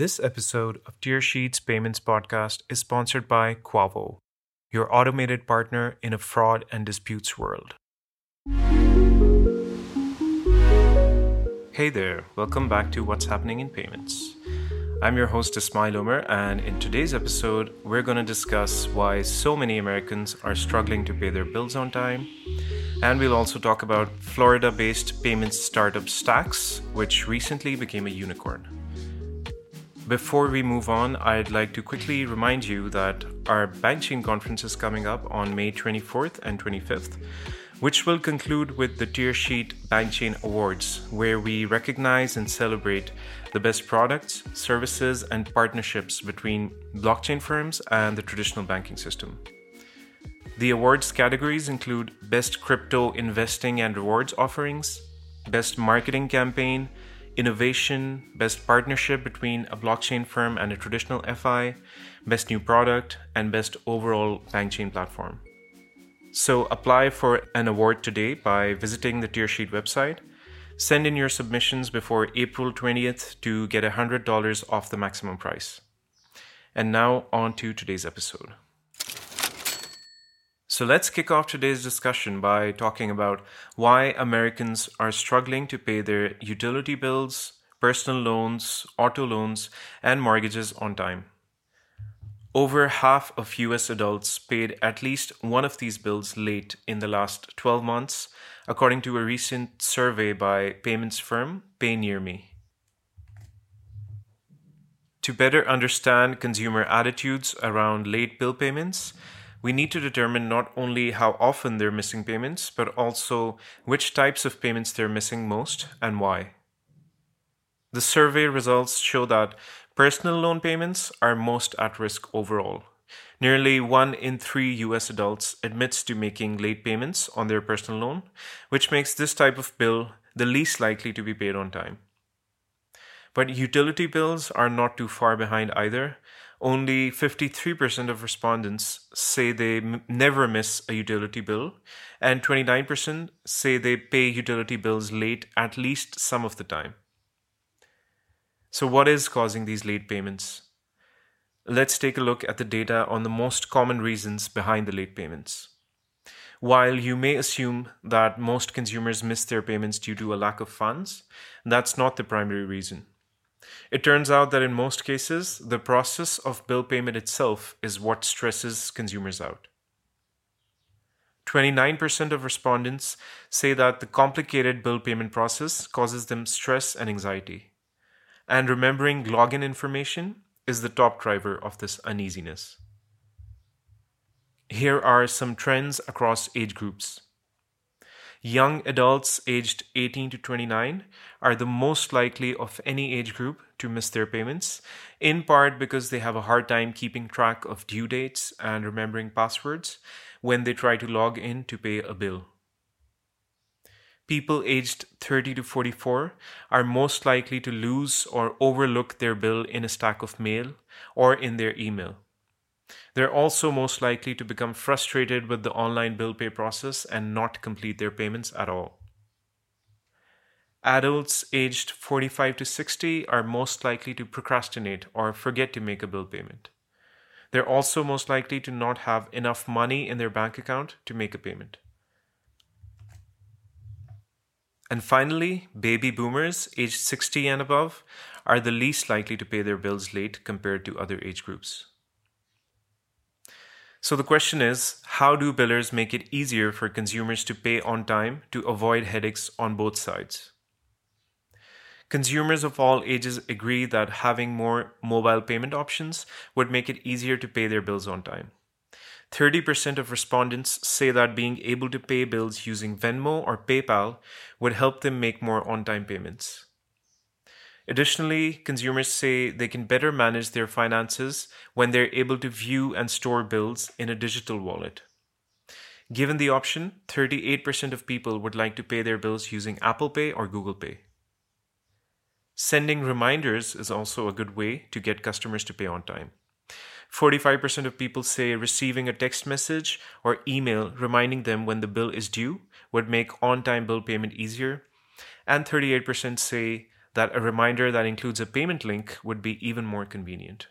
This episode of Tearsheets Payments Podcast is sponsored by Quavo, your automated partner in a fraud and disputes world. Hey there, welcome back to What's Happening in Payments. I'm your host Ismail Omer, and in today's episode, we're going to discuss why so many Americans are struggling to pay their bills on time. And we'll also talk about Florida based payments startup Stax, which recently became a unicorn. Before we move on, I'd like to quickly remind you that our BankChain conference is coming up on May 24th and 25th, which will conclude with the Tearsheet BankChain Awards, where we recognize and celebrate the best products, services, and partnerships between blockchain firms and the traditional banking system. The awards categories include Best Crypto Investing and Rewards Offerings, Best Marketing Campaign, innovation, best partnership between a blockchain firm and a traditional FI, best new product, and best overall chain platform. So apply for an award today by visiting the Tearsheet website. Send in your submissions before April 20th to get $100 off the maximum price. And now on to today's episode. So let's kick off today's discussion by talking about why Americans are struggling to pay their utility bills, personal loans, auto loans, and mortgages on time. Over half of US adults paid at least one of these bills late in the last 12 months, according to a recent survey by payments firm PayNearMe. To better understand consumer attitudes around late bill payments, we need to determine not only how often they're missing payments, but also which types of payments they're missing most and why. The survey results show that personal loan payments are most at risk overall. Nearly one in three US adults admits to making late payments on their personal loan, which makes this type of bill the least likely to be paid on time. But utility bills are not too far behind either, only 53% of respondents say they m- never miss a utility bill, and 29% say they pay utility bills late at least some of the time. So, what is causing these late payments? Let's take a look at the data on the most common reasons behind the late payments. While you may assume that most consumers miss their payments due to a lack of funds, that's not the primary reason. It turns out that in most cases, the process of bill payment itself is what stresses consumers out. 29% of respondents say that the complicated bill payment process causes them stress and anxiety. And remembering login information is the top driver of this uneasiness. Here are some trends across age groups. Young adults aged 18 to 29 are the most likely of any age group to miss their payments, in part because they have a hard time keeping track of due dates and remembering passwords when they try to log in to pay a bill. People aged 30 to 44 are most likely to lose or overlook their bill in a stack of mail or in their email. They're also most likely to become frustrated with the online bill pay process and not complete their payments at all. Adults aged 45 to 60 are most likely to procrastinate or forget to make a bill payment. They're also most likely to not have enough money in their bank account to make a payment. And finally, baby boomers aged 60 and above are the least likely to pay their bills late compared to other age groups. So the question is how do billers make it easier for consumers to pay on time to avoid headaches on both sides? Consumers of all ages agree that having more mobile payment options would make it easier to pay their bills on time. 30% of respondents say that being able to pay bills using Venmo or PayPal would help them make more on time payments. Additionally, consumers say they can better manage their finances when they're able to view and store bills in a digital wallet. Given the option, 38% of people would like to pay their bills using Apple Pay or Google Pay. Sending reminders is also a good way to get customers to pay on time. 45% of people say receiving a text message or email reminding them when the bill is due would make on time bill payment easier. And 38% say that a reminder that includes a payment link would be even more convenient.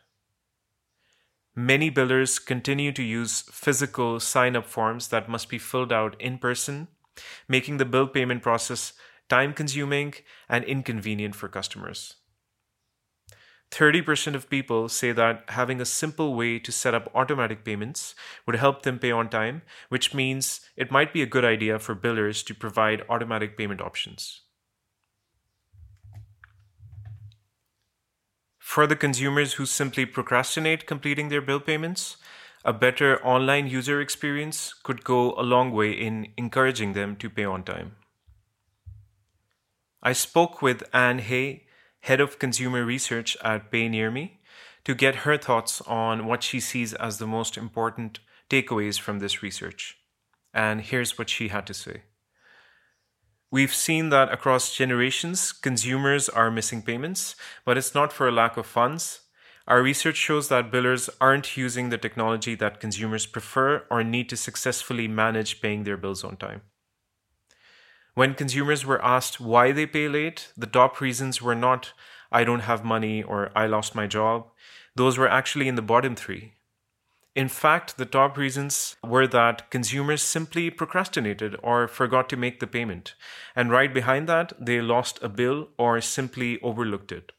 Many billers continue to use physical sign up forms that must be filled out in person, making the bill payment process time consuming and inconvenient for customers. 30% of people say that having a simple way to set up automatic payments would help them pay on time, which means it might be a good idea for billers to provide automatic payment options. For the consumers who simply procrastinate completing their bill payments, a better online user experience could go a long way in encouraging them to pay on time. I spoke with Anne Hay, head of consumer research at PayNearMe, to get her thoughts on what she sees as the most important takeaways from this research. And here's what she had to say. We've seen that across generations, consumers are missing payments, but it's not for a lack of funds. Our research shows that billers aren't using the technology that consumers prefer or need to successfully manage paying their bills on time. When consumers were asked why they pay late, the top reasons were not, I don't have money or I lost my job. Those were actually in the bottom three. In fact, the top reasons were that consumers simply procrastinated or forgot to make the payment. And right behind that, they lost a bill or simply overlooked it.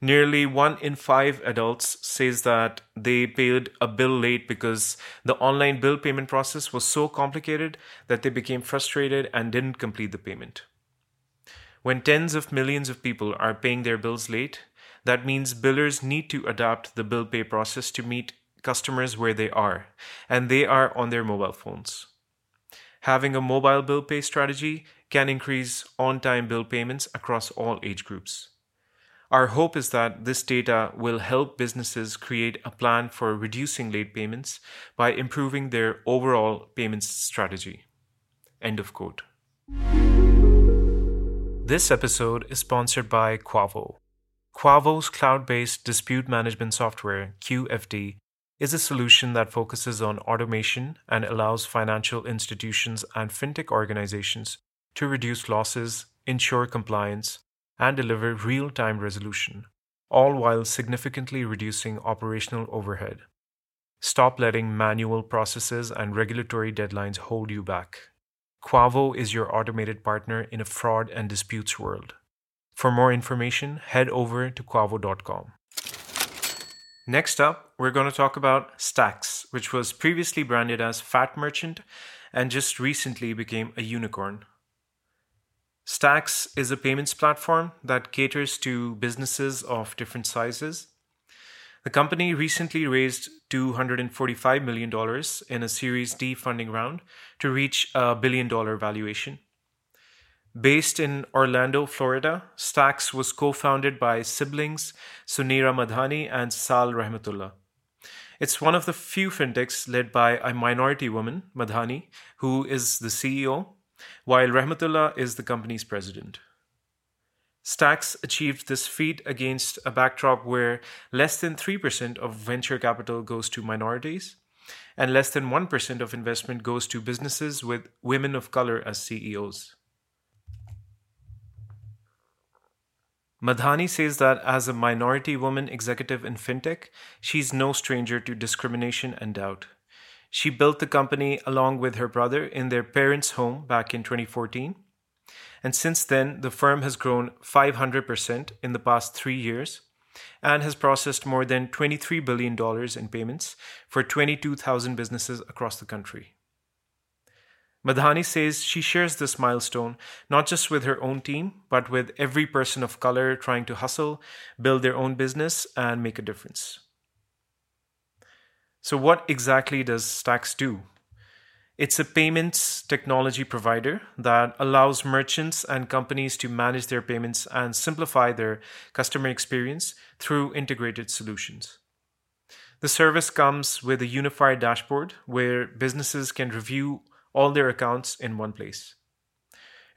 Nearly one in five adults says that they paid a bill late because the online bill payment process was so complicated that they became frustrated and didn't complete the payment. When tens of millions of people are paying their bills late, that means billers need to adapt the bill pay process to meet customers where they are, and they are on their mobile phones. Having a mobile bill pay strategy can increase on time bill payments across all age groups. Our hope is that this data will help businesses create a plan for reducing late payments by improving their overall payments strategy. End of quote. This episode is sponsored by Quavo. Quavo's cloud based dispute management software, QFD, is a solution that focuses on automation and allows financial institutions and fintech organizations to reduce losses, ensure compliance, and deliver real time resolution, all while significantly reducing operational overhead. Stop letting manual processes and regulatory deadlines hold you back. Quavo is your automated partner in a fraud and disputes world. For more information, head over to quavo.com. Next up, we're going to talk about Stax, which was previously branded as Fattmerchant and just recently became a unicorn. Stax is a payments platform that caters to businesses of different sizes. The company recently raised $245 million in a Series D funding round to reach a billion dollar valuation. Based in Orlando, Florida, Stax was co founded by siblings Suneera Madhani and Sal Rahmatullah. It's one of the few fintechs led by a minority woman, Madhani, who is the CEO, while Rahmatullah is the company's president. Stax achieved this feat against a backdrop where less than 3% of venture capital goes to minorities and less than 1% of investment goes to businesses with women of color as CEOs. Madhani says that as a minority woman executive in fintech, she's no stranger to discrimination and doubt. She built the company along with her brother in their parents' home back in 2014. And since then, the firm has grown 500% in the past three years and has processed more than $23 billion in payments for 22,000 businesses across the country. Madhani says she shares this milestone not just with her own team, but with every person of color trying to hustle, build their own business, and make a difference. So, what exactly does Stax do? It's a payments technology provider that allows merchants and companies to manage their payments and simplify their customer experience through integrated solutions. The service comes with a unified dashboard where businesses can review all their accounts in one place.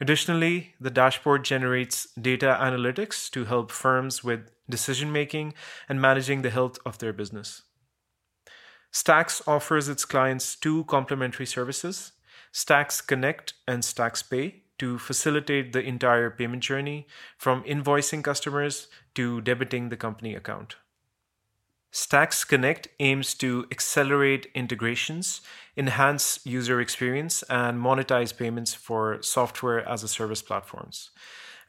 Additionally, the dashboard generates data analytics to help firms with decision making and managing the health of their business. Stax offers its clients two complementary services Stax Connect and Stax Pay, to facilitate the entire payment journey from invoicing customers to debiting the company account. Stax Connect aims to accelerate integrations, enhance user experience, and monetize payments for software as a service platforms.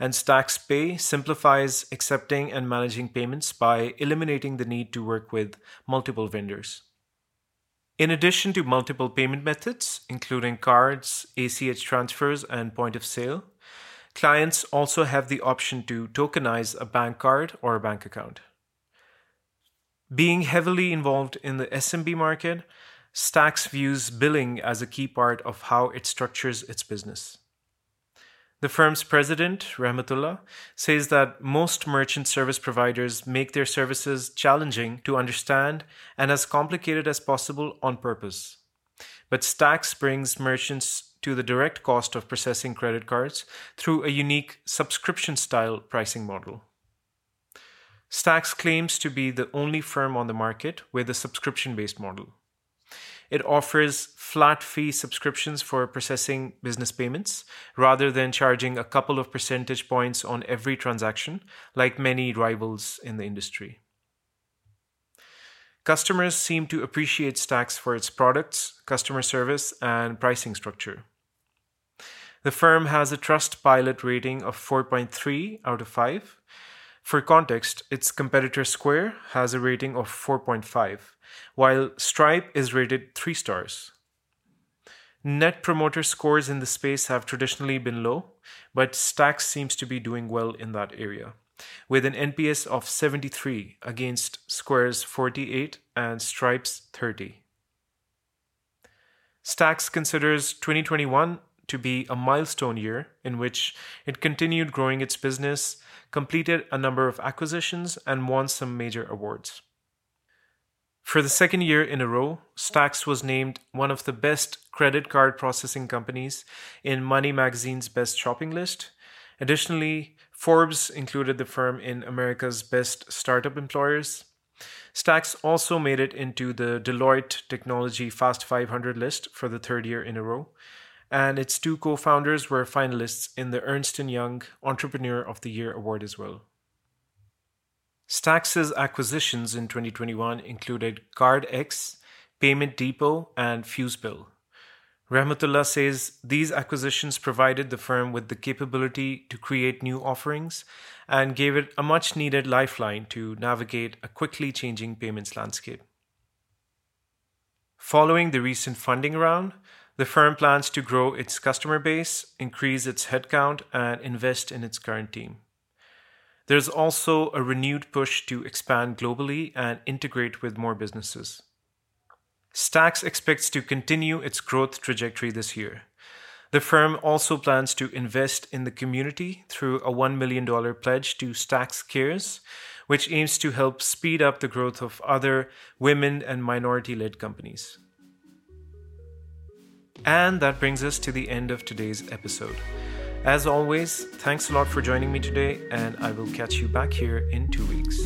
And Stax Pay simplifies accepting and managing payments by eliminating the need to work with multiple vendors. In addition to multiple payment methods, including cards, ACH transfers, and point of sale, clients also have the option to tokenize a bank card or a bank account. Being heavily involved in the SMB market, Stax views billing as a key part of how it structures its business. The firm's president, Rahmatullah, says that most merchant service providers make their services challenging to understand and as complicated as possible on purpose. But Stax brings merchants to the direct cost of processing credit cards through a unique subscription style pricing model. Stax claims to be the only firm on the market with a subscription based model. It offers flat fee subscriptions for processing business payments rather than charging a couple of percentage points on every transaction, like many rivals in the industry. Customers seem to appreciate Stax for its products, customer service, and pricing structure. The firm has a Trustpilot rating of 4.3 out of 5, for context, its competitor Square has a rating of 4.5, while Stripe is rated 3 stars. Net promoter scores in the space have traditionally been low, but Stax seems to be doing well in that area, with an NPS of 73 against Square's 48 and Stripe's 30. Stax considers 2021 to be a milestone year in which it continued growing its business completed a number of acquisitions, and won some major awards. For the second year in a row, Stax was named one of the best credit card processing companies in Money Magazine's Best Shopping list. Additionally, Forbes included the firm in America's Best Startup Employers. Stax also made it into the Deloitte Technology Fast 500 list for the third year in a row, and its two co-founders were finalists in the Ernst & Young Entrepreneur of the Year award as well. Stax' acquisitions in 2021 included CardX, Payment Depot, and FuseBill. Rahmatullah says these acquisitions provided the firm with the capability to create new offerings and gave it a much needed lifeline to navigate a quickly changing payments landscape. Following the recent funding round, the firm plans to grow its customer base, increase its headcount, and invest in its current team. There's also a renewed push to expand globally and integrate with more businesses. Stax expects to continue its growth trajectory this year. The firm also plans to invest in the community through a $1 million pledge to Stax Cares, which aims to help speed up the growth of other women and minority led companies. And that brings us to the end of today's episode. As always, thanks a lot for joining me today, and I will catch you back here in two weeks.